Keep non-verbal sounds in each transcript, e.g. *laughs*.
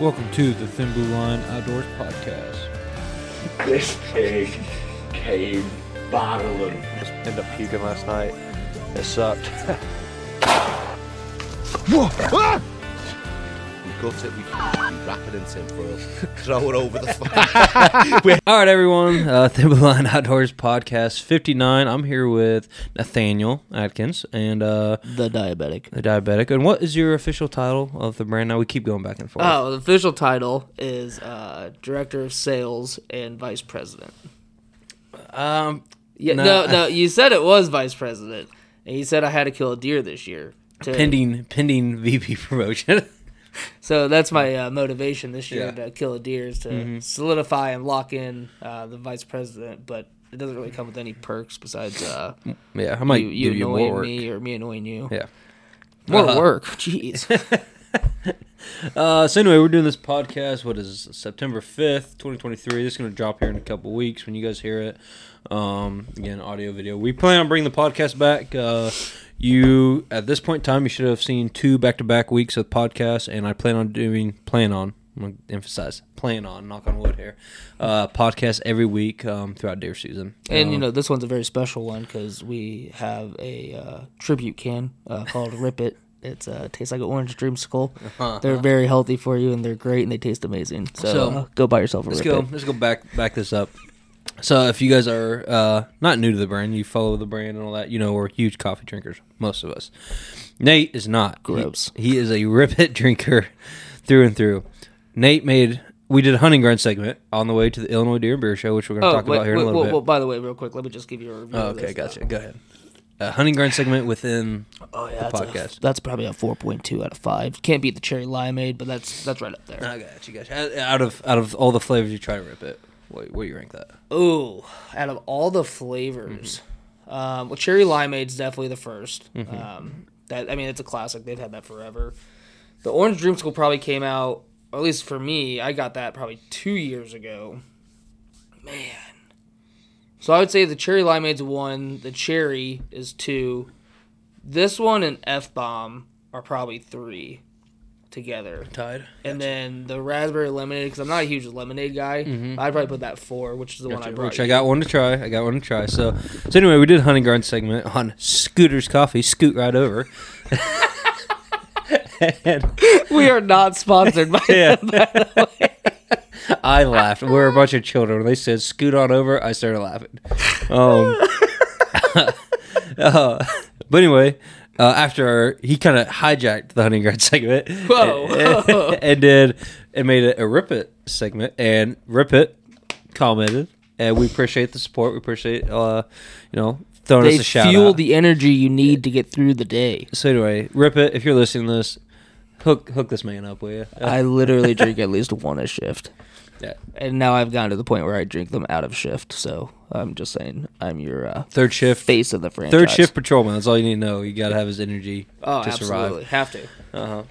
Welcome to the Thin Blue Line Outdoors Podcast. This pig came battling. Just ended up puking last night. It sucked. *laughs* We gut it, we, we *laughs* wrap it in tinfoil, *laughs* throw it over the fire. *laughs* All right, everyone. Uh, Thin Blue Line Outdoors Podcast 59. I'm here with Nathaniel Atkins and uh, The diabetic. the diabetic. And what is your official title of the brand? Now we keep going back and forth. Oh, the official title is uh, director of sales and vice president. Um, Yeah, No, no, no, you said it was vice president, and you said I had to kill a deer this year. to- pending pending VP promotion. *laughs* So that's my uh, motivation this year Yeah. Mm-hmm. to kill a deer is to solidify and lock in uh, the vice president. But it doesn't really come with any perks besides uh, yeah, I might you, you you annoying me or me annoying you. Yeah. More Uh, work. *laughs* Jeez. Uh, so anyway, we're doing this podcast. What is it, September fifth, twenty twenty three? This is going to drop here in a couple weeks when you guys hear it. Um, again, audio, video. We plan on bringing the podcast back. Uh, you at this point in time, you should have seen two back to back weeks of podcasts, and I plan on doing plan on. I'm gonna emphasize plan on. Knock on wood here. Uh, podcast every week um, throughout deer season. And you Um, know, this one's a very special one because we have a uh, tribute can uh, called Rip It. It's uh, tastes like an orange dreamsicle. They're very healthy for you, and they're great, and they taste amazing. So, So, go buy yourself a Let's Rip go. It. Let's go back back this up. So if you guys are uh, not new to the brand, you follow the brand and all that, you know we're huge coffee drinkers. Most of us. Nate is not. He- Gross. He, is a *laughs* rip it drinker through and through. Nate made. We did a hunting ground segment on the way to the Illinois Deer and Beer Show, which we're going to talk wait, about here in a little bit. well, by the way, real quick, let me just give you a review. Oh, okay, gotcha. Go ahead. A hunting ground segment within. Oh yeah, the that's, a- podcast. that's probably a four point two out of five. Can't beat the cherry limeade, but that's that's right up there. I got you, gotcha. Out of out of all the flavors you try to rip it, what, what do you rank that? Ooh, out of all the flavors, Mm-hmm. um, well, cherry limeade's definitely the 1st Um, that I mean, it's a classic. They've had that forever. The orange dreamsicle probably came out, or at least for me, I got that probably two years ago. Man, so I would say the cherry limeade's one. The cherry is two. This one and F bomb are probably three together. Tied. And then the raspberry lemonade, because I'm not a huge lemonade guy, I'd probably put that four, which is the one I brought. Mm-hmm. Which I got one to try. I got one to try. So, so anyway, we did a hunting ground segment on Scooter's Coffee. Scoot right over. and *laughs* We are not sponsored by yeah, them, by the way. I laughed. We're a bunch of children. When they said "scoot on over," I started laughing. Um, *laughs* uh, but anyway, uh, after he kind of hijacked the hunting ground *laughs* segment, Whoa. *laughs* and did and made it a rip it segment, and rip it commented, and we appreciate the support. We appreciate, uh, you know, throwing They us a shout fuel out. the energy you need to get through the day. so anyway, rip it. If you're listening to this, hook hook this man up, will you? I literally drink at least one a shift. Yeah. And now I've gotten to the point where I drink them out of shift. So I'm just saying, I'm your uh, Third shift, face of the franchise. third shift patrolman. That's all you need to know. You got to have his energy Oh, to absolutely. survive. Have to. Uh huh.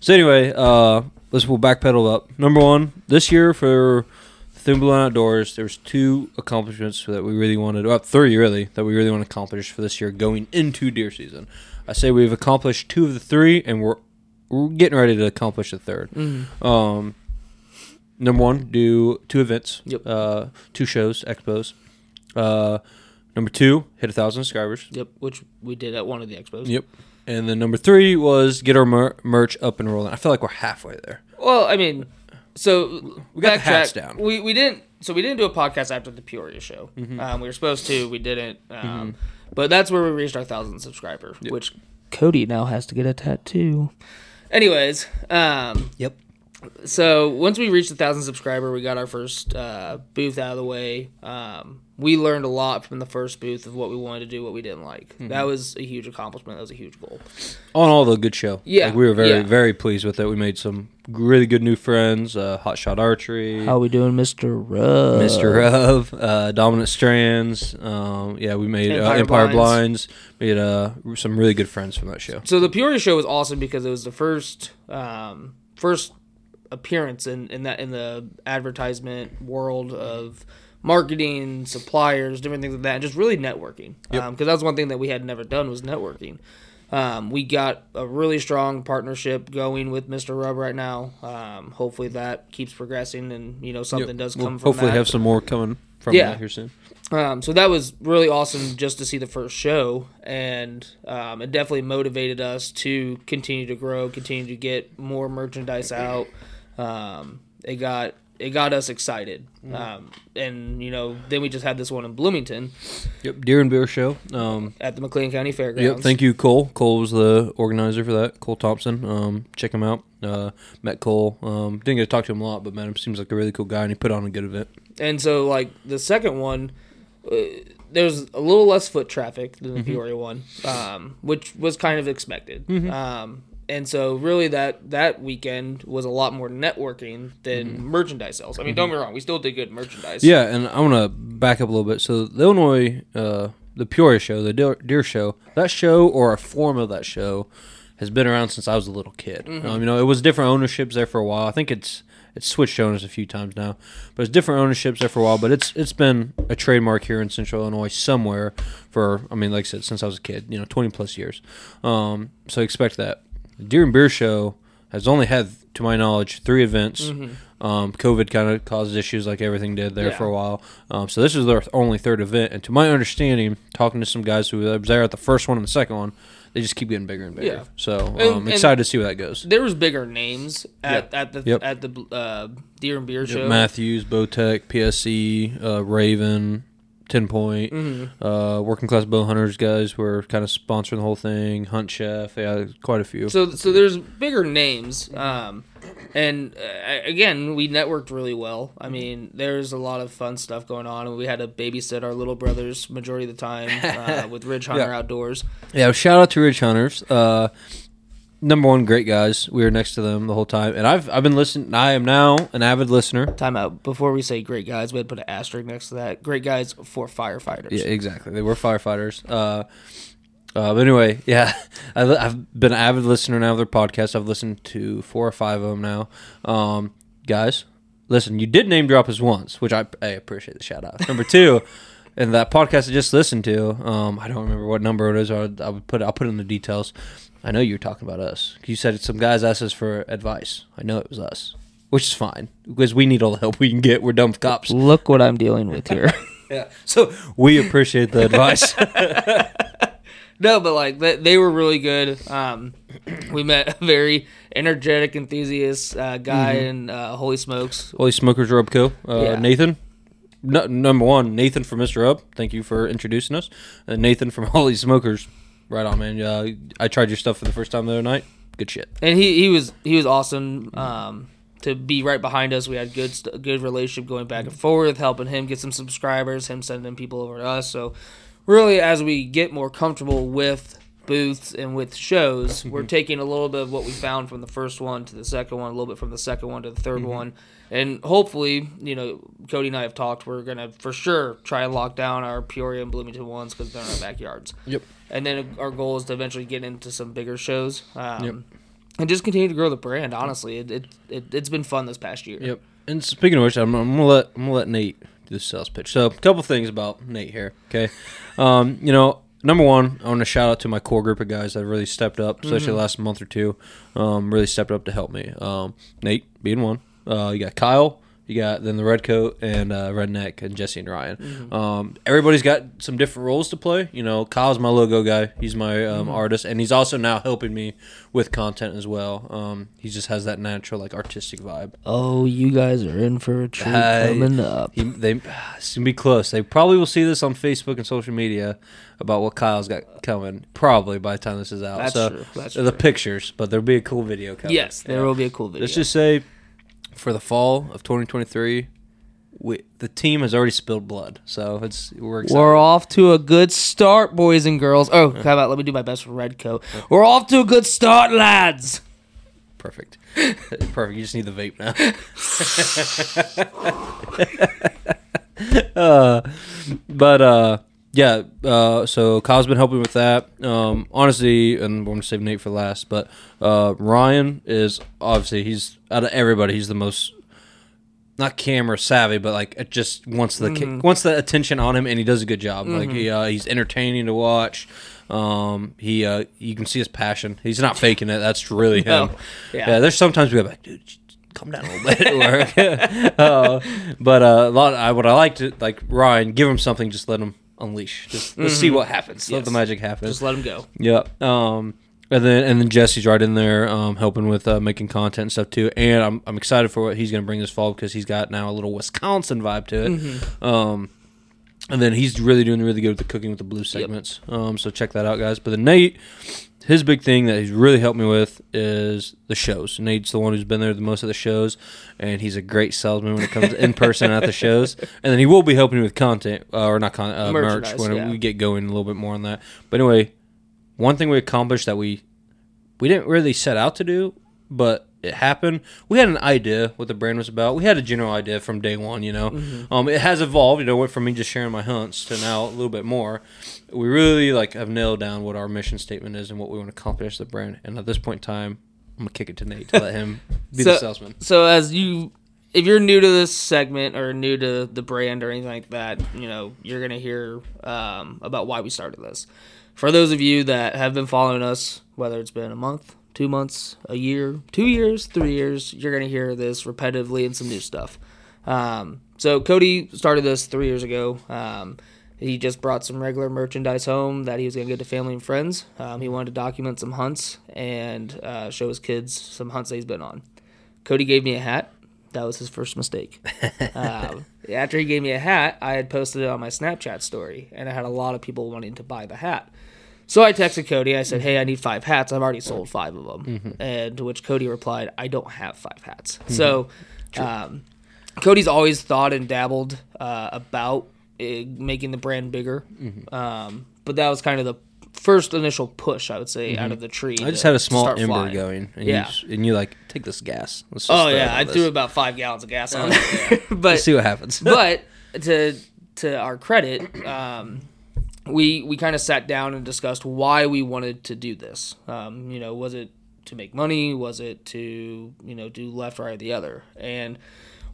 So anyway, uh, let's we'll backpedal up. Number one, this year for Line Outdoors, there was two accomplishments that we really wanted. Well, three really that we really want to accomplish for this year going into deer season. I say we've accomplished two of the three, and we're we're getting ready to accomplish the 3rd Mm-hmm. Um, number one, do two events. Yep. Uh, two shows, expos. Uh, number two, hit a thousand subscribers. Yep, which we did at one of the expos. Yep. And then number three was get our mer- merch up and rolling. I feel like we're halfway there. Well, I mean, so We got the hats backtrack. down. We we didn't. So we didn't do a podcast after the Peoria show. Mm-hmm. Um, we were supposed to. We didn't. Um, But that's where we reached our thousand subscriber, which Cody now has to get a tattoo. Anyways, um, Yep. So once we reached a thousand subscriber, we got our first uh, booth out of the way. Um, we learned a lot from the first booth of what we wanted to do, what we didn't like. Mm-hmm. That was a huge accomplishment. That was a huge goal. On all the good show. Yeah, Like, we were very, yeah. very pleased with it. We made some really good new friends. Uh, Hot Shot Archery. How we doing, Mister Rub? Mr. Rub. uh, Dominant Strands. Um, yeah, we made Empire uh, Empire Blinds. Blinds. Made uh, some really good friends from that show. so the Peoria show was awesome because it was the first um, first appearance in, in that in the advertisement world of marketing, suppliers, different things like that, and just really networking. Because Yep. that was one thing that we had never done was networking. Um, we got a really strong partnership going with Mr. Rub right now. Um, hopefully that keeps progressing, and you know something Yep. does We'll come from hopefully that. have some more coming from Yeah. that here soon. Um, so that was really awesome just to see the first show, and um, it definitely motivated us to continue to grow, continue to get more merchandise out. Um, it got it got us excited, um, and you know then we just had this one in Bloomington Yep, Deer and Beer Show. Um, at the McLean County Fairgrounds. Yep, thank you, Cole. Cole was the organizer for that. Cole Thompson. Um, check him out. Uh, met Cole. Um, didn't get to talk to him a lot, but met him. Seems like a really cool guy, and he put on a good event. And so, like the second one, uh, there's a little less foot traffic than the Mm-hmm. Peoria one, um, which was kind of expected. Um, and so, really, that that weekend was a lot more networking than merchandise sales. I mean, don't get me wrong, we still did good merchandise. Mm-hmm. Yeah, and I want to back up a little bit. So the Illinois, uh, the Peoria show, the Deer, Deer show, that show or a form of that show has been around since I was a little kid. Um, you know, it was different ownerships there for a while. I think it's it's switched owners a few times now, but it's different ownerships there for a while. But it's it's been a trademark here in Central Illinois somewhere for I mean, like I said, since I was a kid. You know, twenty plus years. Um, so expect that. The Deer and Beer show has only had, to my knowledge, three events. Um, COVID kind of caused issues like everything did there Yeah. for a while. Um, so this is their only third event, and to my understanding, talking to some guys who was there at the first one and the second one, they just keep getting bigger and bigger. Yeah. So um, and- excited to see where that goes. There was bigger names at, at the Yep. at the uh, Deer and Beer show. Mathews, Bowtech, PSE, uh, Raven, Ten Point, Mm-hmm. uh, Working Class Bow Hunters guys were kind of sponsoring the whole thing. Hunt Chef, yeah, quite a few. So so there's bigger names, um, and uh, again we networked really well. I mean, there's a lot of fun stuff going on, and we had to babysit our little brothers majority of the time uh, *laughs* with Ridge Hunter Yeah. Outdoors. Yeah, shout out to Ridge Hunters. Number one, great guys. We were next to them the whole time, and I've I've been listening. I am now an avid listener. Time out. Before we say great guys, we had to put an asterisk next to that. Great guys for firefighters. Yeah, exactly. They were firefighters. Uh, uh, but anyway, yeah, *laughs* I, I've been an avid listener now of their podcast. I've listened to four or five of them now. Um, guys, listen, you did name drop us once, which I, I appreciate the shout out. Number two, *laughs* and that podcast I just listened to, um, I don't remember what number it is. Or I would put I'll put it in the details. I know you were talking about us. You said some guys asked us for advice. I know it was us, which is fine because we need all the help we can get. We're dumb cops. Look what I'm dealing with here. *laughs* Yeah. So we appreciate the advice. *laughs* no, but like they, they were really good. Um, we met a very energetic, enthusiast uh, guy in uh, Holy Smokes. Holy Smokers Rub Co. Uh, Yeah. Nathan. No, number one, Nathan from Mr. Rub. Thank you for introducing us. And Nathan from *laughs* Holy Smokers. Right on, man. Uh, I tried your stuff for the first time the other night. Good shit. and he he was he was awesome um, to be right behind us. We had good good relationship going back and forth, helping him get some subscribers, him sending people over to us. So really, as we get more comfortable with booths and with shows, *laughs* we're taking a little bit of what we found from the first one to the second one, a little bit from the second one to the 3rd one. And hopefully, you know, Cody and I have talked. We're gonna for sure try and lock down our Peoria and Bloomington ones because they're in our backyards. Yep. And then our goal is to eventually get into some bigger shows. Um, And just continue to grow the brand. Honestly, it, it, it it's been fun this past year. Yep. And speaking of which, I'm, I'm gonna let I'm gonna let Nate do the sales pitch. So a couple things about Nate here. Okay. Um, you know, number one, I want to shout out to my core group of guys that really stepped up, especially the last month or two. Um, really stepped up to help me. Um, Nate being one. Uh, you got Kyle. You got then the red coat and uh, redneck and Jesse and Ryan. Um, everybody's got some different roles to play. You know, Kyle's my logo guy. He's my um, artist, and he's also now helping me with content as well. Um, he just has that natural like artistic vibe. Oh, you guys are in for a treat coming up. He, they *sighs* it's gonna be close. They probably will see this on Facebook and social media about what Kyle's got coming. Probably by the time this is out. That's so true. That's the true. pictures, but there'll be a cool video coming. Yes, there Yeah. will be a cool video. Let's just say, for the fall of 2023, we, the team has already spilled blood. So it's we're excited. We're off to a good start, boys and girls. Oh, how about let me do my best for red coat. We're off to a good start, lads. Perfect. *laughs* Perfect. You just need the vape now. *laughs* *laughs* uh, but uh, yeah. Uh, so Kyle's been helping with that. Um, honestly, and I'm going to save Nate for last. But uh, Ryan is obviously he's out of everybody. He's the most not camera savvy, but like it just wants the Mm-hmm. wants the attention on him, and he does a good job. Like he, uh, he's entertaining to watch. Um, he uh, you can see his passion. He's not faking it. That's really *laughs* him. No. Yeah. Yeah. there's sometimes we go like, dude. come down a little bit. *laughs* *laughs* Uh, but uh, a lot. I, what I like to like Ryan, give him something. Just let him unleash. Just let's see what happens. Let the magic happen. Just let him go. Yeah. Um, and then and then Jesse's right in there, um, helping with uh, making content and stuff too. And I'm I'm excited for what he's going to bring this fall because he's got now a little Wisconsin vibe to it. Um, and then he's really doing really good with the cooking with the blue segments. Um, so check that out, guys. But then Nate, his big thing that he's really helped me with is the shows. Nate's the one who's been there the most at the shows, and he's a great salesman when it comes to in person at the shows. *laughs* And then he will be helping me with content uh, or not content uh, merch when yeah. we get going a little bit more on that. But anyway, one thing we accomplished that we we didn't really set out to do, but it happened. We had an idea what the brand was about. We had a general idea from day one, you know. Um, it has evolved. You know, went from me just sharing my hunts to now a little bit more. We really like have nailed down what our mission statement is and what we want to accomplish as the brand. And at this point in time, I'm gonna kick it to Nate to let him *laughs* be the salesman. So as you, if you're new to this segment or new to the brand or anything like that, you know, you're gonna hear um, about why we started this. For those of you that have been following us, whether it's been a month, two months, a year, two years, three years, you're gonna hear this repetitively and some new stuff. Um, so Cody started this three years ago. Um, he just brought some regular merchandise home that he was gonna give to family and friends. Um, he wanted to document some hunts and uh, show his kids some hunts that he's been on. Cody gave me a hat. That was his first mistake. *laughs* um, after he gave me a hat, I had posted it on my Snapchat story, and I had a lot of people wanting to buy the hat. So I texted Cody. I said, "Hey, I need five hats. I've already sold five of them." And to which Cody replied, "I don't have five hats." So um, Cody's always thought and dabbled uh, about uh, making the brand bigger, um, but that was kind of the first initial push, I would say, out of the tree. I just had a small ember flying. going, and Yeah. you and you like take this gas. Let's just Oh yeah, I this. threw about five gallons of gas on it. *laughs* but Let's see what happens. but to to our credit, um, we we kind of sat down and discussed why we wanted to do this. Um, you know, was it to make money? Was it to you know do left, right, or the other? And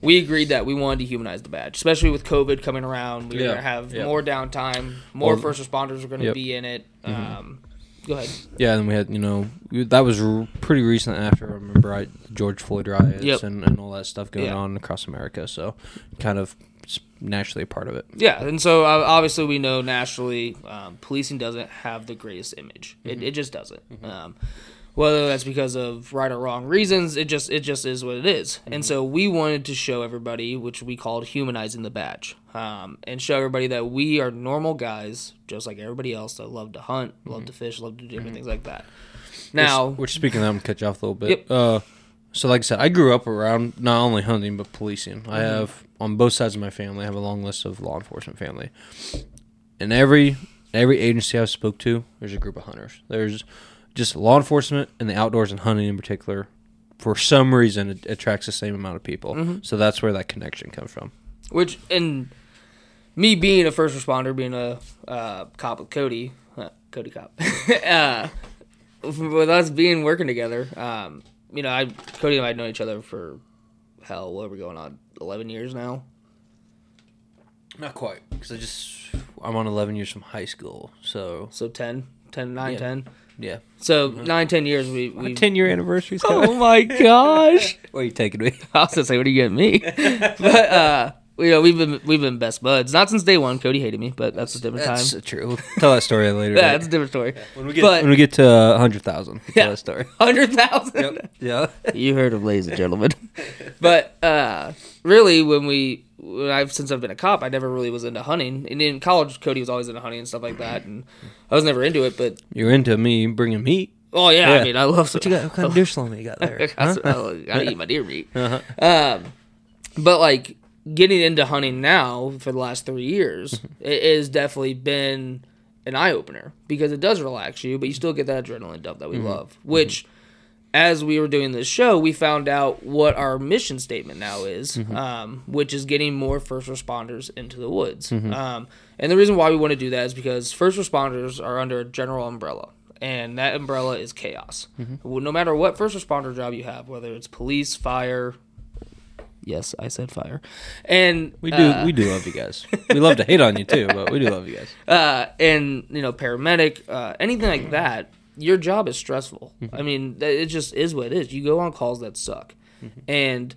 we agreed that we wanted to humanize the badge, especially with COVID coming around. We are Yeah, gonna have yeah. more downtime. More Well, first responders are gonna yep. be in it. Um, go ahead. Yeah, and we had you know we- that was r- pretty recent after I remember right George Floyd riots Yep. and, and all that stuff going Yeah. on across America. So kind of s- naturally a part of it. Yeah, and so uh, obviously we know nationally, um, policing doesn't have the greatest image. It, it just doesn't. Um, whether that's because of right or wrong reasons, it just it just is what it is. And so we wanted to show everybody, which we called humanizing the badge, um, and show everybody that we are normal guys, just like everybody else that love to hunt, love to fish, love to do different things like that. Now, which, which speaking of that, I'm gonna cut you off a little bit. Yep. Uh, so like I said, I grew up around not only hunting but policing. I Mm-hmm. have on both sides of my family. I have a long list of law enforcement family. In every every agency I've spoke to, there's a group of hunters. There's just law enforcement and the outdoors and hunting in particular. For some reason, it attracts the same amount of people. Mm-hmm. So that's where that connection comes from. which and me being a first responder, being a uh, cop with Cody, uh, Cody cop, *laughs* uh, with us being working together, um, you know, I Cody and I known each other for hell, what are we going on, eleven years now? Not quite, because I just I'm on 11 years from high school. So So 10, 10, 9, Yeah. 10. Yeah, So nine, ten years we we. 10 year anniversaries. Oh my gosh! *laughs* Where are you taking me? *laughs* I was gonna say, what are you getting me? *laughs* but uh, you know, we've been we've been best buds. Not since day one. Cody hated me, but that's a different time. That's true. We'll tell that story later. Yeah, that's a different story. When we get But- when we get to uh, hundred thousand, Yeah. tell that story. Hundred thousand. Yeah. You heard of ladies and gentlemen. but uh, really, when we, when I've since I've been a cop, I never really was into hunting. And in college, Cody was always into hunting and stuff like that, and I was never into it. But You're into me bringing meat. oh yeah, Yeah. I mean, I love What you got? What kind of *laughs* deer salami you got there? *laughs* I Huh? gotta, gotta eat my deer meat. *laughs* Uh-huh. Um, but like getting into hunting now for the last three years, it has definitely been an eye opener because it does relax you, but you still get that adrenaline dump that we love. Which, as we were doing this show, we found out what our mission statement now is, um, which is getting more first responders into the woods. Um, and the reason why we want to do that is because first responders are under a general umbrella. And that umbrella is chaos. Well, No matter what first responder job you have, whether it's police, fire, Yes, I said fire. And We do uh, we do love you guys. We love to hate on you too, but we do love you guys. *laughs* uh, and you know paramedic uh, anything like that your job is stressful. Mm-hmm. I mean it just is what it is. You go on calls that suck. Mm-hmm. And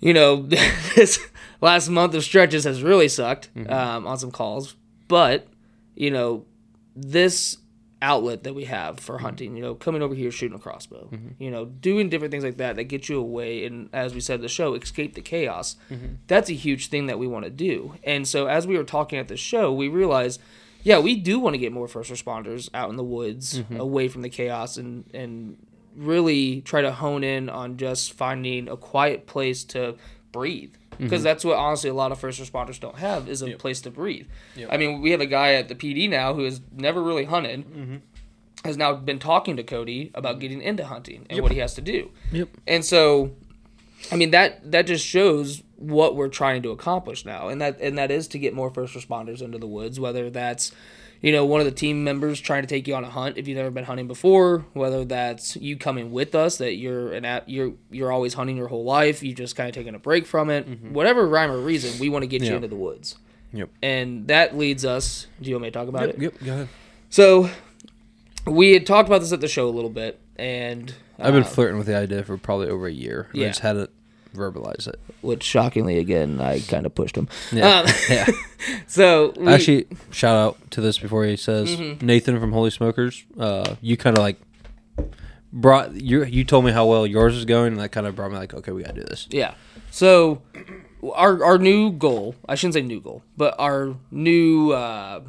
you know *laughs* this last month of stretches has really sucked mm-hmm. um, on some calls. But you know this outlet that we have for hunting you know coming over here shooting a crossbow you know doing different things like that that get you away and as we said the show escape the chaos that's a huge thing that we want to do. And so as we were talking at the show we realized yeah we do want to get more first responders out in the woods mm-hmm. away from the chaos and and really try to hone in on just finding a quiet place to breathe. Mm-hmm. Because that's what honestly a lot of first responders don't have is a place to breathe. I mean we have a guy at the pd now who has never really hunted mm-hmm. has now been talking to cody about getting into hunting and what he has to do. Yep. and so i mean that that just shows what we're trying to accomplish now and that and that is to get more first responders into the woods whether that's you know one of the team members trying to take you on a hunt if you've never been hunting before whether that's you coming with us that you're an app you're you're always hunting your whole life you just kind of taking a break from it whatever rhyme or reason we want to get you into the woods Yep. and that leads us do you want me to talk about it Yep, go ahead. so we had talked about this at the show a little bit and I've been uh, flirting with the idea for probably over a year. I Yeah. just hadn't verbalized it. which shockingly again I kind of pushed him. Yeah. Um, yeah. *laughs* so we, Actually, shout out to this before he says Mm-hmm. Nathan from Holy Smokers. Uh, you kind of like brought you. You told me how well yours is going, and that kind of brought me like, okay, we gotta do this. yeah. So our our new goal, I shouldn't say new goal, but our new uh,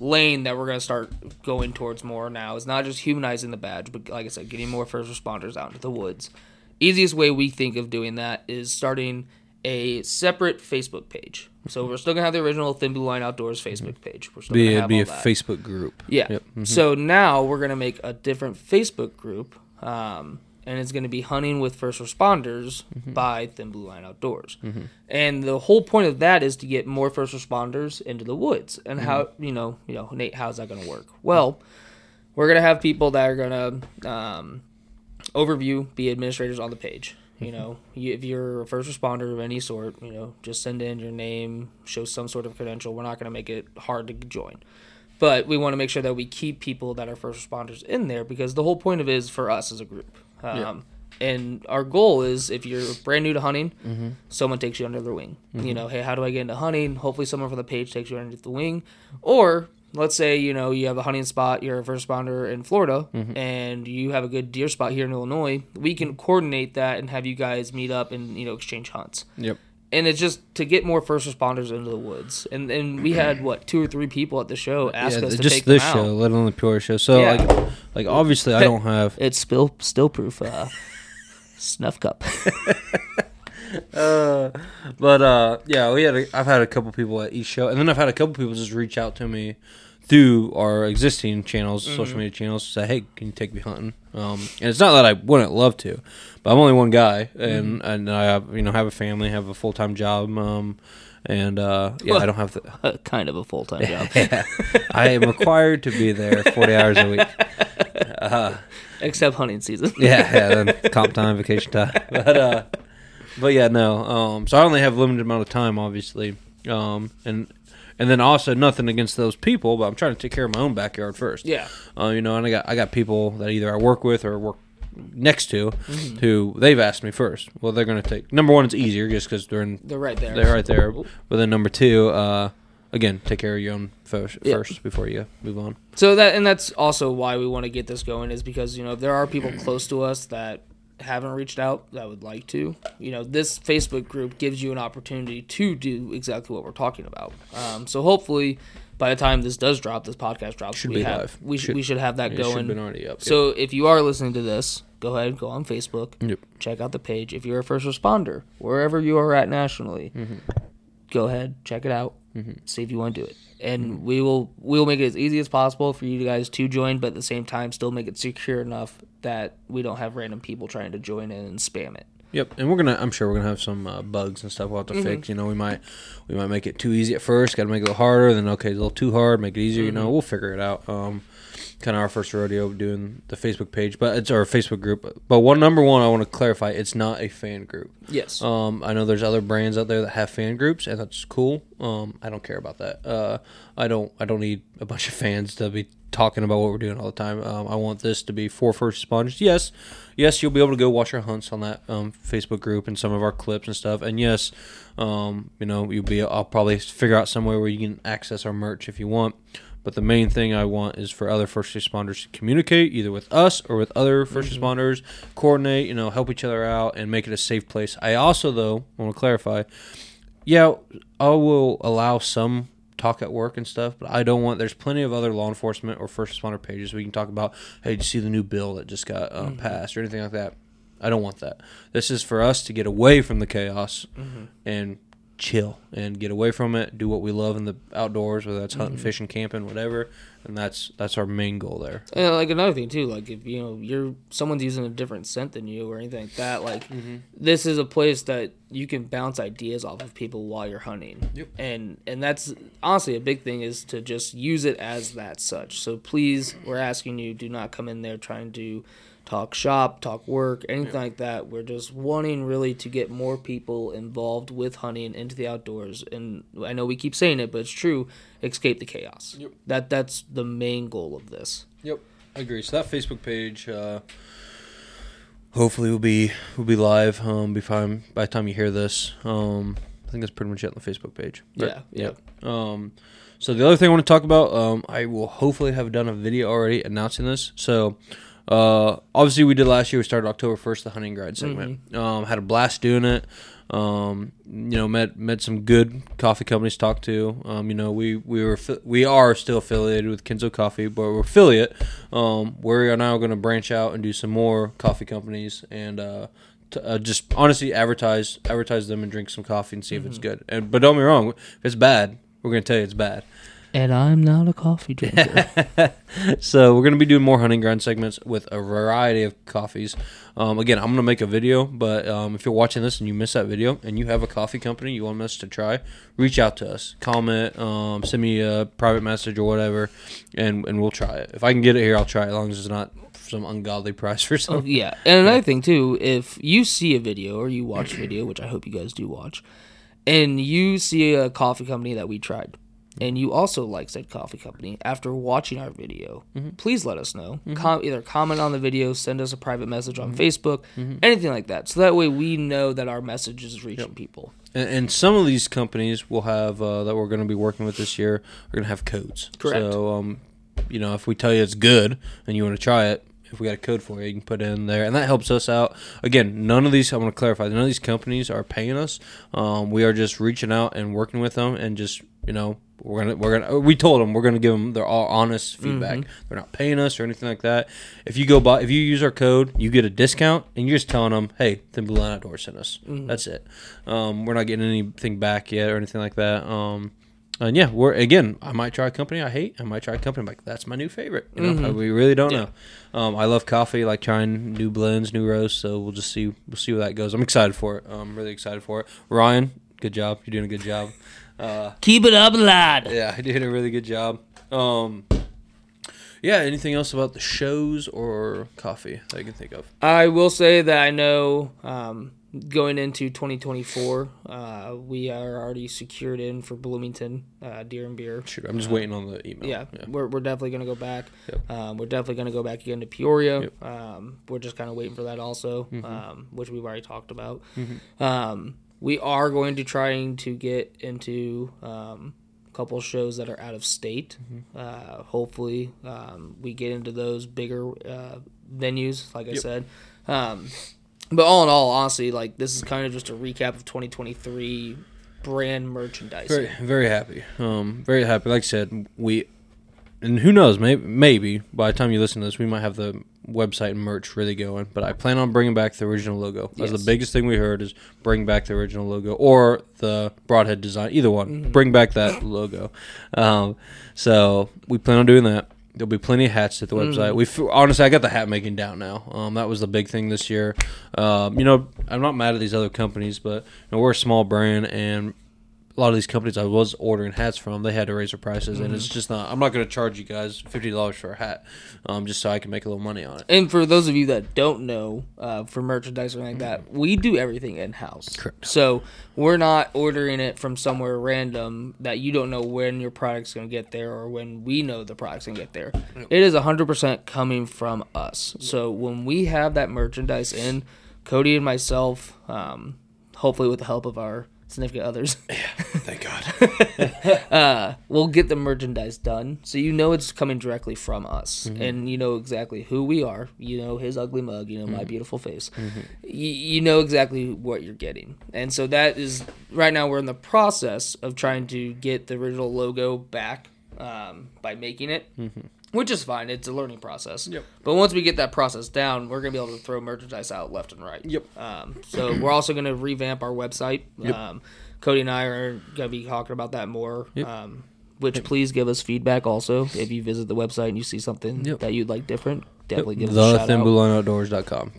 lane that we're gonna start going towards more now is not just humanizing the badge, but like I said, getting more first responders out into the woods. Easiest way we think of doing that is starting a separate Facebook page. So we're still gonna have the original Thin Blue Line Outdoors Facebook page. We're still Be gonna it'd have be a that. Facebook group. Yeah. Yep. mhm. So now we're gonna make a different Facebook group, um, and it's gonna be hunting with first responders Mm-hmm. by Thin Blue Line Outdoors. And the whole point of that is to get more first responders into the woods. And how Mm-hmm. you know, you know, Nate, how's that gonna work? Well, we're gonna have people that are gonna um, overview, be administrators on the page. You mm-hmm. know, you, if you're a first responder of any sort, you know, just send in your name, show some sort of credential. We're not going to make it hard to join, but we want to make sure that we keep people that are first responders in there because the whole point of it is for us as a group. Um, And our goal is if you're brand new to hunting, mm-hmm. someone takes you under their wing. You mm-hmm. know, hey, how do I get into hunting? Hopefully, someone from the page takes you under the wing, or let's say you know you have a hunting spot you're a first responder in florida and you have a good deer spot here in illinois we can coordinate that and have you guys meet up and you know exchange hunts Yep. and it's just to get more first responders into the woods and and we had what two or three people at the show ask Yeah, us to just take this them show, out. let alone the Peoria show. So Yeah. like, like obviously I don't have. it's still still proof uh snuff cup *laughs* Uh, but uh, yeah, we had. A, I've had a couple people at each show, and then I've had a couple people just reach out to me through our existing channels, Mm-hmm. social media channels, say, "Hey, can you take me hunting?" Um, and it's not that I wouldn't love to, but I'm only one guy, and Mm-hmm. and I have you know have a family, have a full time job, um, and uh, yeah, I don't have the. *laughs* kind of a full-time job *laughs* I am required to be there 40 hours a week. *laughs* except hunting season Yeah, yeah, then comp time, vacation time. But uh but yeah, no. Um so I only have limited amount of time obviously. Um and and then also nothing against those people, but I'm trying to take care of my own backyard first. yeah Uh, you know, and I got I got people that either I work with or work next to Mm-hmm. who they've asked me first. Well, they're going to take number one. It's easier just because they're in they're right there they're right there. But then number two, uh, again, take care of your own first, Yeah. first before you move on. So that and that's also why we want to get this going is because you know there are people *clears throat* close to us that haven't reached out that would like to, you know, this Facebook group gives you an opportunity to do exactly what we're talking about. Um, so hopefully, by the time this does drop, this podcast drops, Should we have live. we should, we should have that going. been already up. So if you are listening to this, go ahead, go on Facebook, Yep. check out the page. If you're a first responder, wherever you are at nationally, Mm-hmm. go ahead, check it out, Mm-hmm. see if you want to do it, and mm-hmm. we will we will make it as easy as possible for you guys to join, but at the same time, still make it secure enough that we don't have random people trying to join in and spam it. Yep, and we're gonna. I'm sure we're gonna have some uh, bugs and stuff we'll have to Mm-hmm. fix. You know, we might we might make it too easy at first. Got to make it a little harder. Then okay, a little too hard. Make it easier. You Mm-hmm. know, we'll figure it out. Um, kind of our first rodeo doing the Facebook page, but it's our Facebook group. But one number one, I want to clarify, it's not a fan group. Yes. Um, I know there's other brands out there that have fan groups, and that's cool. Um, I don't care about that. Uh, I don't. I don't need a bunch of fans to be talking about what we're doing all the time. Um, I want this to be for first responders. Yes, yes, you'll be able to go watch our hunts on that um, Facebook group and some of our clips and stuff. And yes, um, you know, you'll be. I'll probably figure out somewhere where you can access our merch if you want. But the main thing I want is for other first responders to communicate either with us or with other 1st responders, coordinate, you know, help each other out and make it a safe place. I also though want to clarify, yeah, I will allow some talk at work and stuff, but I don't want. There's plenty of other law enforcement or first responder pages we can talk about. Hey, did you see the new bill that just got uh, passed or anything like that? I don't want that. This is for us to get away from the chaos and chill and get away from it. Do what we love in the outdoors, whether that's hunting, fishing, camping, whatever. And that's that's our main goal there. And like another thing too, like if you know you're someone's using a different scent than you or anything like that, like Mm-hmm. this is a place that you can bounce ideas off of people while you're hunting. Yep. And and that's honestly a big thing is to just use it as that such. So please, we're asking you, do not come in there trying to talk shop, talk work, anything like that. We're just wanting really to get more people involved with hunting into the outdoors. And I know we keep saying it, but it's true. Escape the chaos. Yep. That that's the main goal of this. Yep, I agree. So that Facebook page, uh, hopefully, will be will be live. Um, before by the time you hear this, um, I think that's pretty much it on the Facebook page. Yeah, yeah. Um, so the other thing I want to talk about, um, I will hopefully have done a video already announcing this. So. Uh, obviously, we did last year. We started October first, the hunting ground segment. Um, had a blast doing it. Um, you know, met met some good coffee companies to talk to. Um, you know, we we were we are still affiliated with Kenzo Coffee, but we're affiliate. Um, we are now going to branch out and do some more coffee companies and uh, to, uh, just honestly advertise advertise them and drink some coffee and see if it's good. And but don't be wrong, if it's bad, we're going to tell you it's bad. And I'm not a coffee drinker. *laughs* so we're going to be doing more hunting ground segments with a variety of coffees. Um, again, I'm going to make a video, but um, if you're watching this and you miss that video and you have a coffee company you want us to try, reach out to us, comment, um, send me a private message or whatever, and and we'll try it. If I can get it here, I'll try it, as long as it's not some ungodly *laughs* price for Oh, yeah. And another thing too, if you see a video or you watch a video, which I hope you guys do watch, and you see a coffee company that we tried, and you also like said coffee company after watching our video, please let us know. Com- either comment on the video, send us a private message on Facebook, anything like that. So that way we know that our message is reaching people. And, and some of these companies will have uh, that we're going to be working with this year are going to have codes. Correct. So, um, you know, if we tell you it's good and you want to try it, if we got a code for you, you can put it in there, and that helps us out. Again, none of these. I want to clarify. None of these companies are paying us. Um, we are just reaching out and working with them, and just you know, we're gonna we're gonna we told them we're gonna give them their all honest feedback. They're not paying us or anything like that. If you go buy, if you use our code, you get a discount, and you're just telling them, hey, the Blue Line Outdoors sent us. That's it. Um, we're not getting anything back yet or anything like that. Um, and yeah, we're again. I might try a company I hate. I might try a company I'm like that's my new favorite. You know, we really don't know. Um, I love coffee. Like trying new blends, new roasts. So we'll just see. We'll see where that goes. I'm excited for it. I'm really excited for it. Ryan, good job. You're doing a good job. *laughs* Uh, Keep it up, lad. yeah, I did a really good job. Um, yeah. Anything else about the shows or coffee that you can think of? I will say that I know um, going into 2024, uh, we are already secured in for Bloomington uh, Deer and Beer. Shoot, I'm just waiting on the email. Yeah, we're, we're definitely going to go back. Yep. Um, we're definitely going to go back again to Peoria. Yep. Mm-hmm. Um, we're just kind of waiting for that also, um, which we've already talked about. Um, we are going to trying to get into um, a couple shows that are out of state. Mm-hmm. Uh, hopefully, um, we get into those bigger uh, venues, like I said. Um, but all in all, honestly, like this is kind of just a recap of 2023 brand merchandise. Very, very happy. Um, very happy. Like I said, we, and who knows, maybe, maybe by the time you listen to this, we might have the website and merch really going. But I plan on bringing back the original logo. That's Yes. the biggest thing we heard is bring back the original logo or the broadhead design. Either one, bring back that logo. Um, so we plan on doing that. There'll be plenty of hats at the website. We honestly, I got the hat making down now. Um, that was the big thing this year. Um, you know, I'm not mad at these other companies, but you know, we're a small brand and a lot of these companies I was ordering hats from, they had to raise their prices, and Mm-hmm. it's just not. I'm not going to charge you guys fifty dollars for a hat, um, just so I can make a little money on it. And for those of you that don't know, uh, for merchandise or anything like that, we do everything in house. Correct. So we're not ordering it from somewhere random that you don't know when your product's going to get there or when we know the product's going to get there. It is 100% coming from us. So when we have that merchandise in, Cody and myself, um, hopefully with the help of our significant others, *laughs* Yeah, Thank God. *laughs* we'll get the merchandise done. So you know it's coming directly from us. Mm-hmm. and you know exactly who we are. You know his ugly mug. You know Mm-hmm. my beautiful face. Y- you know exactly what you're getting. And so that is right now we're in the process of trying to get the original logo back um, by making it which is fine it's a learning process Mm-hmm. Yep. but once we get that process down we're gonna be able to throw merchandise out left and right Yep. um, so we're also gonna revamp our website Yep. um, cody and i are gonna be talking about that more Yep. um, which please give us feedback also if you visit the website and you see something Yep. that you'd like different definitely give us a shout out.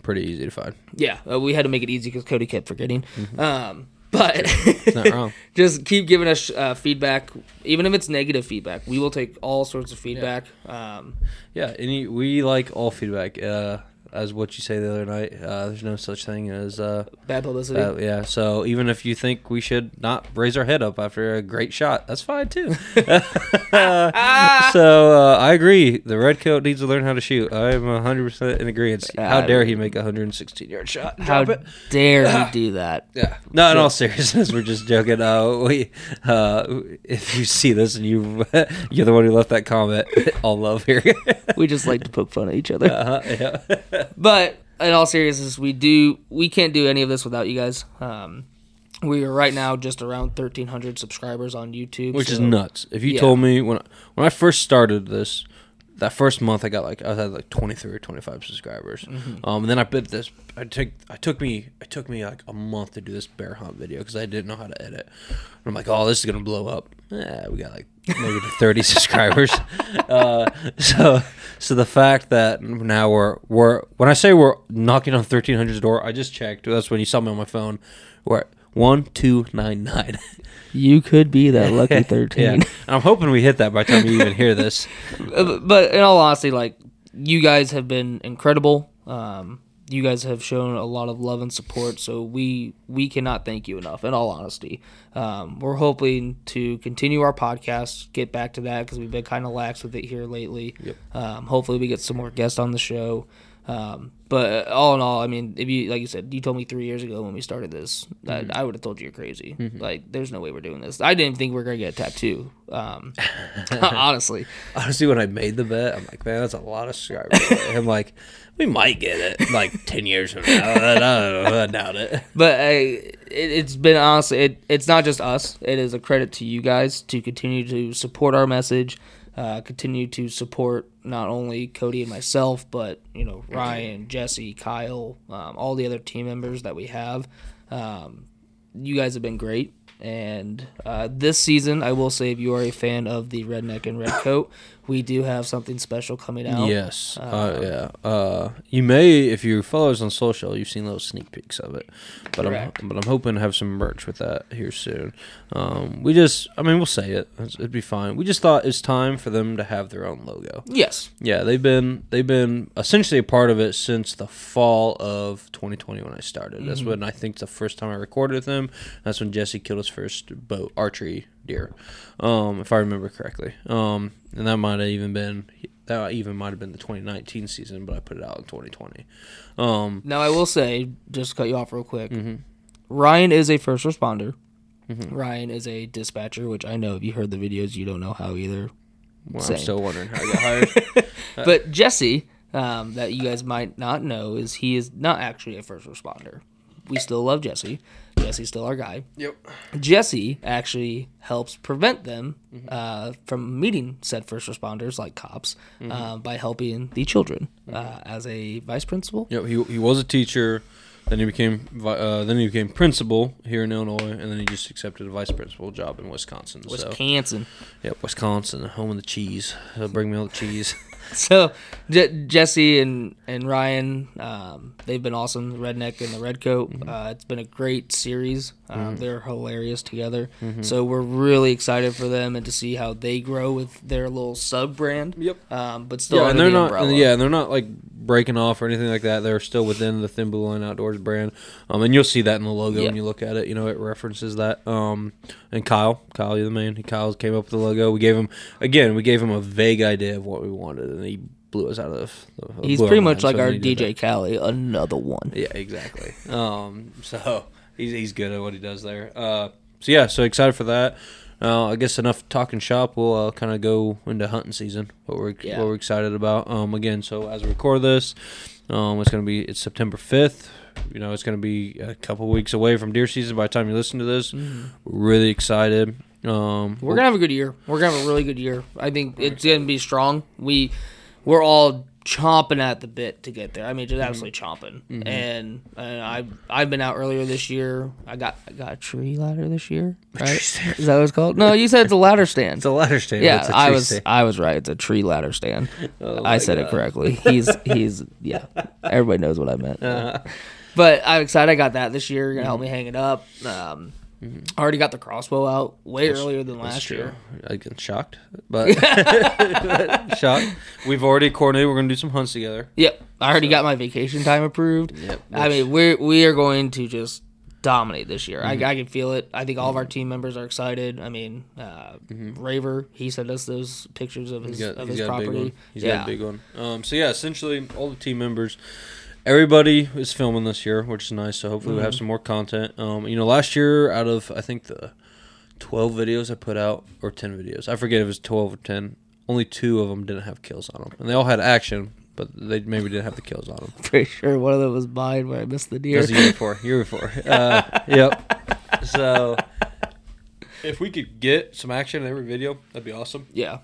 Pretty easy to find. yeah uh, we had to make it easy because cody kept forgetting um, but Not wrong. *laughs* just keep giving us uh, feedback even if it's negative feedback we will take all sorts of feedback um, Yeah, any we like all feedback. Uh, as what you say the other night, uh, there's no such thing as uh, bad publicity Uh, yeah, so even if you think we should not raise our head up after a great shot, that's fine too. *laughs* *laughs* so uh, I agree. The red coat needs to learn how to shoot. I'm 100% in agreement. How dare he make a 116 yard shot? how it. dare he *laughs* do that Yeah. No, in all seriousness, we're just joking. Uh, we, uh, if you see this and you, you're the one who left that comment, all love here. we just like to poke fun at each other uh, yeah. But in all seriousness, we do we can't do any of this without you guys. Um, we are right now just around thirteen hundred subscribers on YouTube, which is nuts. If you yeah. told me when when I first started this, that first month I got like I had like twenty three or twenty five subscribers, Mm-hmm. um, and then I bit this. I took I took me it took me like a month to do this bear hunt video because I didn't know how to edit. And I'm like, oh, this is gonna blow up. Yeah, we got like maybe thirty *laughs* subscribers. Uh, so so the fact that now we're we're when I say we're knocking on 1300's door, I just checked. That's when you saw me on my phone. We're at one two nine nine. You could be that lucky *laughs* thirteen. Yeah, and I'm hoping we hit that by the time you even hear this. *laughs* Uh, but in all honesty, like you guys have been incredible. Um, you guys have shown a lot of love and support, so we we cannot thank you enough. In all honesty, um, we're hoping to continue our podcast, get back to that because we've been kind of lax with it here lately. Yep. Um, hopefully, we get some more guests on the show. Um, but all in all, I mean, if you like you said, you told me three years ago when we started this, that I would have told you you're crazy. Like, there's no way we're doing this. I didn't think we are gonna get a tattoo. Um, *laughs* *laughs* honestly, Honestly, when I made the bet, I'm like, man, that's a lot of subscribers. *laughs* I'm like, we might get it like ten years from now. I know. I doubt it. but uh, it, it's been honestly it, it's not just us it is a credit to you guys to continue to support our message uh, continue to support not only cody and myself but you know ryan jesse kyle um, all the other team members that we have. Um, you guys have been great and uh, this season i will say if you are a fan of the redneck and red coat we do have something special coming out Yes. Uh, yeah. Uh, you may, if you follow us on social, you've seen little sneak peeks of it. But Correct. I'm, but I'm hoping to have some merch with that here soon. Um, we just, I mean, we'll say it. It'd be fine. We just thought it's time for them to have their own logo. yes Yeah, they've been they've been essentially a part of it since the fall of 2020 when I started. That's when I think the first time I recorded with them. That's when Jesse killed first bow archery deer, um, if I remember correctly. Um, and that might have even been that even might have been the 2019 season, but I put it out in 2020. Um, Now I will say, just to cut you off real quick. Ryan is a first responder. Ryan is a dispatcher, which I know if you heard the videos, you don't know how either. well, Same. I'm still wondering how I got *laughs* hired. But Jesse, um, that you guys might not know, is he is not actually a first responder. We still love Jesse. Jesse's still our guy. yep. Jesse actually helps prevent them uh, from meeting said first responders, like cops, uh, by helping the children uh, as a vice principal. Yep. He he was a teacher. Then he became uh, then he became principal here in Illinois, and then he just accepted a vice principal job in Wisconsin. So Wisconsin. Yep, Wisconsin, home of the cheese. Uh, bring me all the cheese. *laughs* so Je- Jesse and and Ryan, um, they've been awesome. The Redneck and the Redcoat. Mm-hmm. Uh, it's been a great series. Um, They're hilarious together. So we're really excited for them and to see how they grow with their little sub brand. Yep. Um, but still, Yeah, and they're the not. umbrella. Yeah, and they're not like breaking off or anything like that. They're still within the Thin Blue Line Outdoors brand. Um, and you'll see that in the logo Yeah. when you look at it. You know, it references that. Um, and Kyle, Kyle, you're the man. He Kyle came up with the logo. We gave him again. We gave him a vague idea of what we wanted, and he blew us out of. the He's pretty much like so our he did that. DJ Khaled, another one. Yeah, exactly. *laughs* Um, so he's he's good at what he does there. Uh, so yeah, so excited for that. Uh, I guess enough talking shop. We'll uh, kind of go into hunting season. What we're Yeah. what we're excited about. Um, again, so as we record this, um, it's gonna be it's September fifth. You know, it's gonna be a couple weeks away from deer season by the time you listen to this. We're really excited. Um, We're gonna have a good year. We're gonna have a really good year. I think it's gonna be strong. We we're all chomping at the bit to get there. I mean, just absolutely chomping. And, and I I've been out earlier this year. I got I got a tree ladder this year. Right? Is that what it's called? No, you said it's a ladder stand. it's a ladder stand. yeah, It's a I was stand. I was right. It's a tree ladder stand. *laughs* Oh I said it correctly. *laughs* He's he's yeah. Everybody knows what I meant. Uh, But I'm excited. I got that this year. Gonna Mm-hmm. help me hang it up. Um, I already got the crossbow out way earlier than last true. year. I get shocked, but *laughs* shocked. We've already coordinated. We're gonna do some hunts together. Yep, I already got my vacation time approved. Yep, I mean, we're we are going to just dominate this year. Mm-hmm. I, I can feel it. I think all of our team members are excited. I mean, uh, Raver, he sent us those pictures of his Mm-hmm. Got, of his got a big property. He's yeah, got a big one. Um, so yeah, essentially all the team members, everybody is filming this year, which is nice. So hopefully we Mm-hmm. have some more content. Um, you know, last year out of I think the twelve videos I put out or ten videos, I forget if it was twelve or ten. Only two of them didn't have kills on them, and they all had action, but they maybe didn't have the kills on them. *laughs* pretty sure one of them was mine where I missed the It deer. was the year before. Year before. *laughs* Uh, yep. So if we could get some action in every video, that'd be awesome. yeah,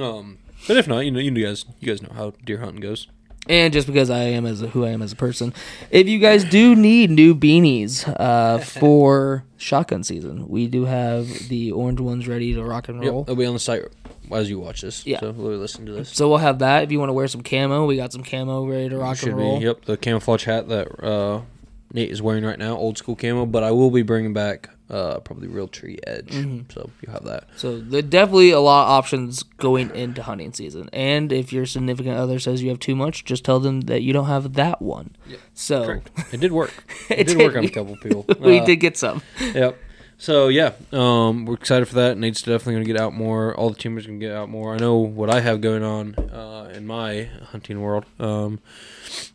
Um, but if not, you know, you guys, you guys know how deer hunting goes. And just because I am as a, who I am as a person, if you guys do need new beanies uh, *laughs* for shotgun season, we do have the orange ones ready to rock and Yep, roll. they'll be on the site as you watch this. Yeah. So we'll listen to this. So we'll have that. If you want to wear some camo, we got some camo ready to rock Should and be. roll. Yep, the camouflage hat that uh, Nate is wearing right now, old school camo. But I will be bringing back uh, probably Realtree Edge. Mm-hmm. So you have that. So there's definitely a lot of options going into hunting season. And if your significant other says you have too much, just tell them that you don't have that one. So It did work. *laughs* It, It did did. work on a couple people. *laughs* we Uh, did get some. Yep. So yeah, um, we're excited for that. Nate's definitely gonna get out more. All the teamers gonna get out more. I know what I have going on uh, in my hunting world. Um,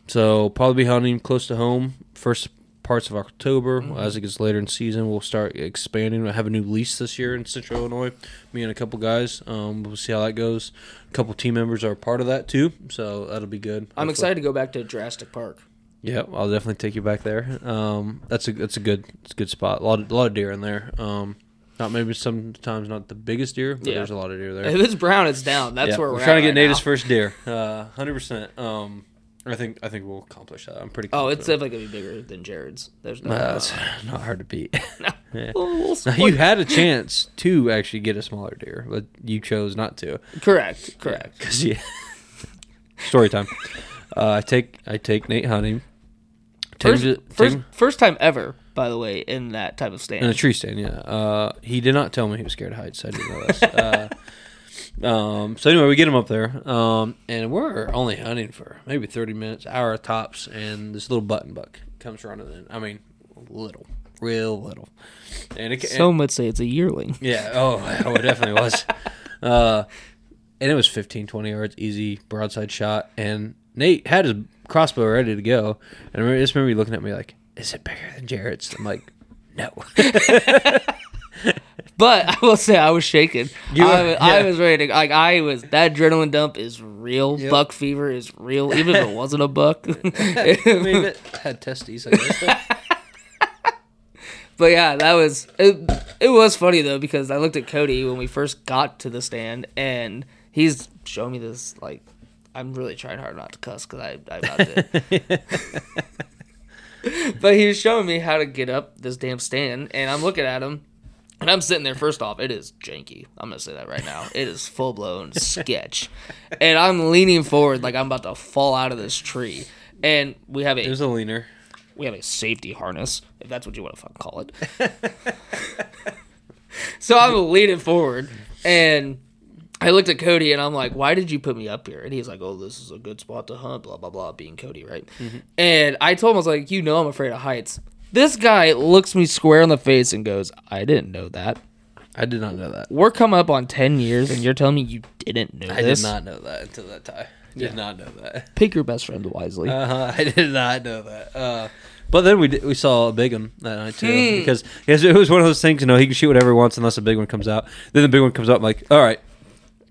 so probably be hunting close to home. First parts of October. As it gets later in season, we'll start expanding. I have a new lease this year in Central Illinois. Me and a couple guys. Um, we'll see how that goes. A couple team members are part of that too, so that'll be good. I'm Hopefully- excited to go back to Jurassic Park. yeah, I'll definitely take you back there. Um, that's a that's a good it's a good spot. A lot of, a lot of deer in there. Um, not maybe sometimes not the biggest deer, but Yeah. there's a lot of deer there. *laughs* If it's brown, it's down. That's Yeah, where we're, trying to get right Nate first deer. Uh, Hundred percent. Um, I think I think we'll accomplish that. I'm pretty. Oh, it's definitely gonna be bigger than Jared's. There's no. Uh, it's *laughs* not hard to beat. *laughs* *laughs* Yeah. We'll- we'll Now, you had a chance to actually get a smaller deer, but you chose not to. correct, correct. Cause yeah. Story time. Uh, I take I take Nate hunting. First, to- first, him- first time ever, by the way, in that type of stand. In a tree stand, yeah. Uh, he did not tell me he was scared of heights. I didn't know this. Um, so anyway, we get him up there, um, and we're only hunting for maybe thirty minutes, hour tops, and this little button buck comes running in. I mean, little, real little, and it, Some would say it's a yearling. yeah. Oh, *laughs* oh it definitely was. Uh, and it was 15, 20 yards, easy broadside shot. And Nate had his crossbow ready to go. And I remember, just remember you looking at me like, "Is it bigger than Jared's?" I'm like, "No." *laughs* *laughs* But I will say I was shaking. You I, were- was, I was ready to like I was that adrenaline dump is real. Yep. Buck fever is real, even if it wasn't a buck. *laughs* I mean, it had testes. I guess. *laughs* but yeah, that was it. It was funny though because I looked at Cody when we first got to the stand, and he's showing me this like. I'm really trying hard not to cuss because I I'm not to. but he was showing me how to get up this damn stand, and I'm looking at him, And I'm sitting there. First off, it is janky. I'm gonna say that right now. It is full blown *laughs* sketch, and I'm leaning forward like I'm about to fall out of this tree. And we have a There's a leaner. we have a safety harness, if that's what you want to fucking call it. *laughs* so I'm leaning forward, and I looked at Cody, and I'm like, "Why did you put me up here?" And he's like, "Oh, this is a good spot to hunt." Blah blah blah. Being Cody, right? Mm-hmm. And I told him I was like, "You know, I'm afraid of heights." This guy looks me square in the face and goes, "I didn't know that." I did not know that. We're coming up on ten years, and you're telling me you didn't know that. I this? did not know that until that time. Did Yeah. not know that. Pick your best friend wisely. Uh-huh, *laughs* I did not know that. Uh, but then we did, we saw a big one that night too Hmm. because it was one of those things. You know, he can shoot whatever he wants unless a big one comes out. Then the big one comes out. I'm like, all right,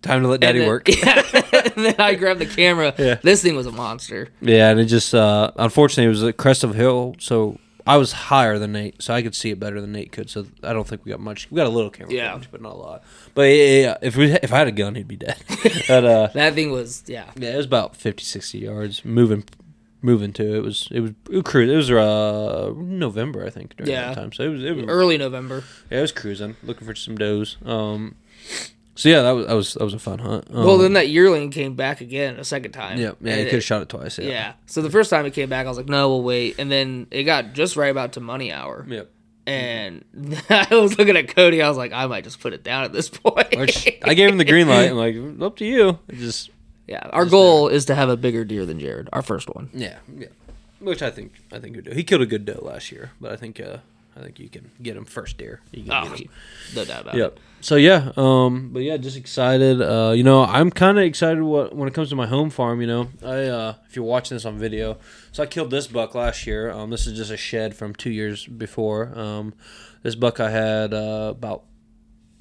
time to let Daddy then- work. *laughs* Yeah. *laughs* and then I grabbed the camera. Yeah. This thing was a monster. Yeah, and it just uh, unfortunately it was a crest of a hill, so I was higher than Nate, so I could see it better than Nate could. So I don't think we got much. We got a little camera Yeah. footage, but not a lot. But yeah, if we if I had a gun, he'd be dead. *laughs* but uh, *laughs* That thing was yeah. yeah, it was about 50, 60 yards moving. Moving to it was it was it cruise. It was uh November I think during Yeah. that time. So it was it was Early November. yeah it was cruising looking for some does. Um, so yeah that was that was that was a fun hunt. Um, well, then that yearling came back again a second time. yeah yeah you could have shot it twice. Yeah. Yeah. So the first time it came back, I was like, no, we'll wait. And then it got just right about to money hour. Yep. And *laughs* I was looking at Cody. I was like, I might just put it down at this *laughs* point. Which I gave him the green light. I'm like, up to you. It just yeah. Our goal is to have a bigger deer than Jared. Our first one. Yeah, yeah. Which I think I think we do. He killed a good doe last year, but I think uh I think you can get him first deer. You can Oh, get him. no doubt about Yep. it. So yeah, um, but yeah, just excited. Uh, you know, I'm kind of excited what when it comes to my home farm. You know, I uh, if you're watching this on video, so I killed this buck last year. Um, this is just a shed from two years before. Um, this buck I had uh, about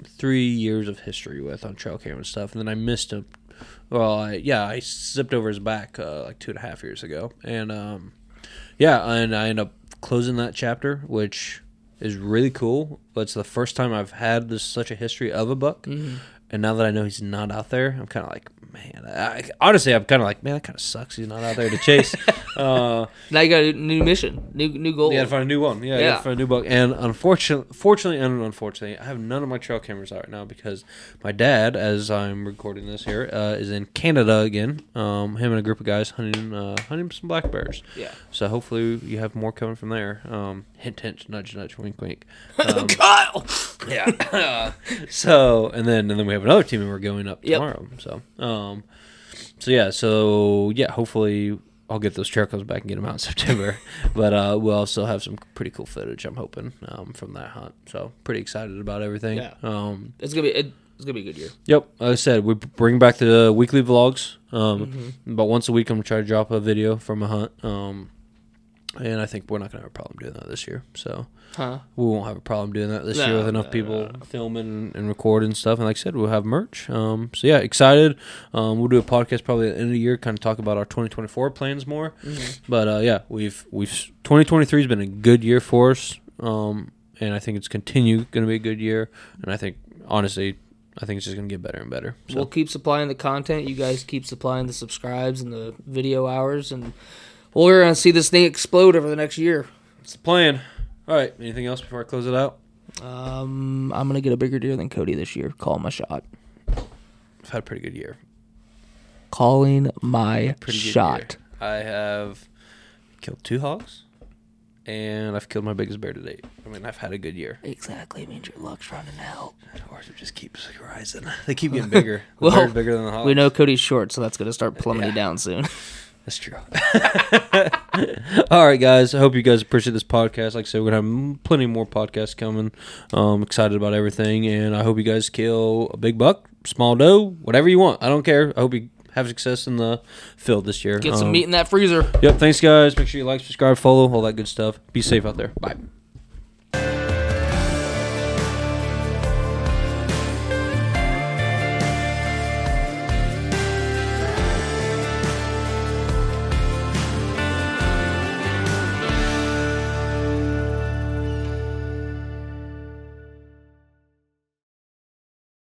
three years of history with on trail camera and stuff, and then I missed him. Well, I, yeah, I zipped over his back uh, like two and a half years ago, and um, yeah, and I end up closing that chapter, which is really cool. But it's the first time I've had this such a history of a buck, and now that I know he's not out there, I'm kind of like, man. I, honestly, I'm kind of like, man, that kind of sucks. He's not out there to chase. *laughs* uh, Now you got a new mission, new new goal. you gotta find a new one. Yeah, Yeah. gotta find a new buck. And unfortunately, fortunately and unfortunately, I have none of my trail cameras out right now because my dad, as I'm recording this here, uh, is in Canada again. Um, him and a group of guys hunting uh, hunting some black bears. Yeah. So hopefully you have more coming from there. Um, hint, hint, nudge, nudge, wink, wink. *laughs* Um, Kyle. yeah. *laughs* so and then and then we have another team and we're going up Yep. tomorrow. So um, so yeah, so yeah, hopefully I'll get those cams back and get them out in *laughs* September. but uh, we'll also have some pretty cool footage. I'm hoping um, from that hunt. So pretty excited about everything. Yeah. Um, It's gonna be it, it's gonna be a good year. Yep, like I said we bring back the weekly vlogs. Um, Mm-hmm. About once a week, I'm gonna try to drop a video from a hunt. Um, and I think we're not gonna have a problem doing that this year. So Huh? we won't have a problem doing that this No, year with enough no, people filming and recording stuff. And like I said, we'll have merch. Um, so yeah, excited. Um, we'll do a podcast probably at the end of the year, kind of talk about our 2024 plans more. But uh, yeah, we've we've 2023 has been a good year for us. Um, and I think it's continue going to be a good year. And I think honestly, I think it's just going to get better and better. So We'll keep supplying the content. You guys keep supplying the subscribes and the video hours, and we're gonna see this thing explode over the next year. it's the plan. All right. Anything else before I close it out? Um, I'm gonna get a bigger deer than Cody this year. Call my shot. I've had a pretty good year. Calling my Pretty good shot. year. I have killed two hogs, and I've killed my biggest bear to date. I mean, I've had a good year. Exactly means your luck's running out. It just keeps rising. *laughs* They keep getting bigger. *laughs* The Well, bigger than the hogs. We know Cody's short, so that's gonna start plummeting Yeah. down soon. *laughs* That's true. *laughs* All right, guys. I hope you guys appreciate this podcast. Like I said, we're gonna have plenty more podcasts coming. Um, excited about everything, and I hope you guys kill a big buck, small doe, whatever you want. I don't care. I hope you have success in the field this year. Get some Um, meat in that freezer. Yep. Thanks, guys. Make sure you like, subscribe, follow, all that good stuff. Be safe out there. Bye.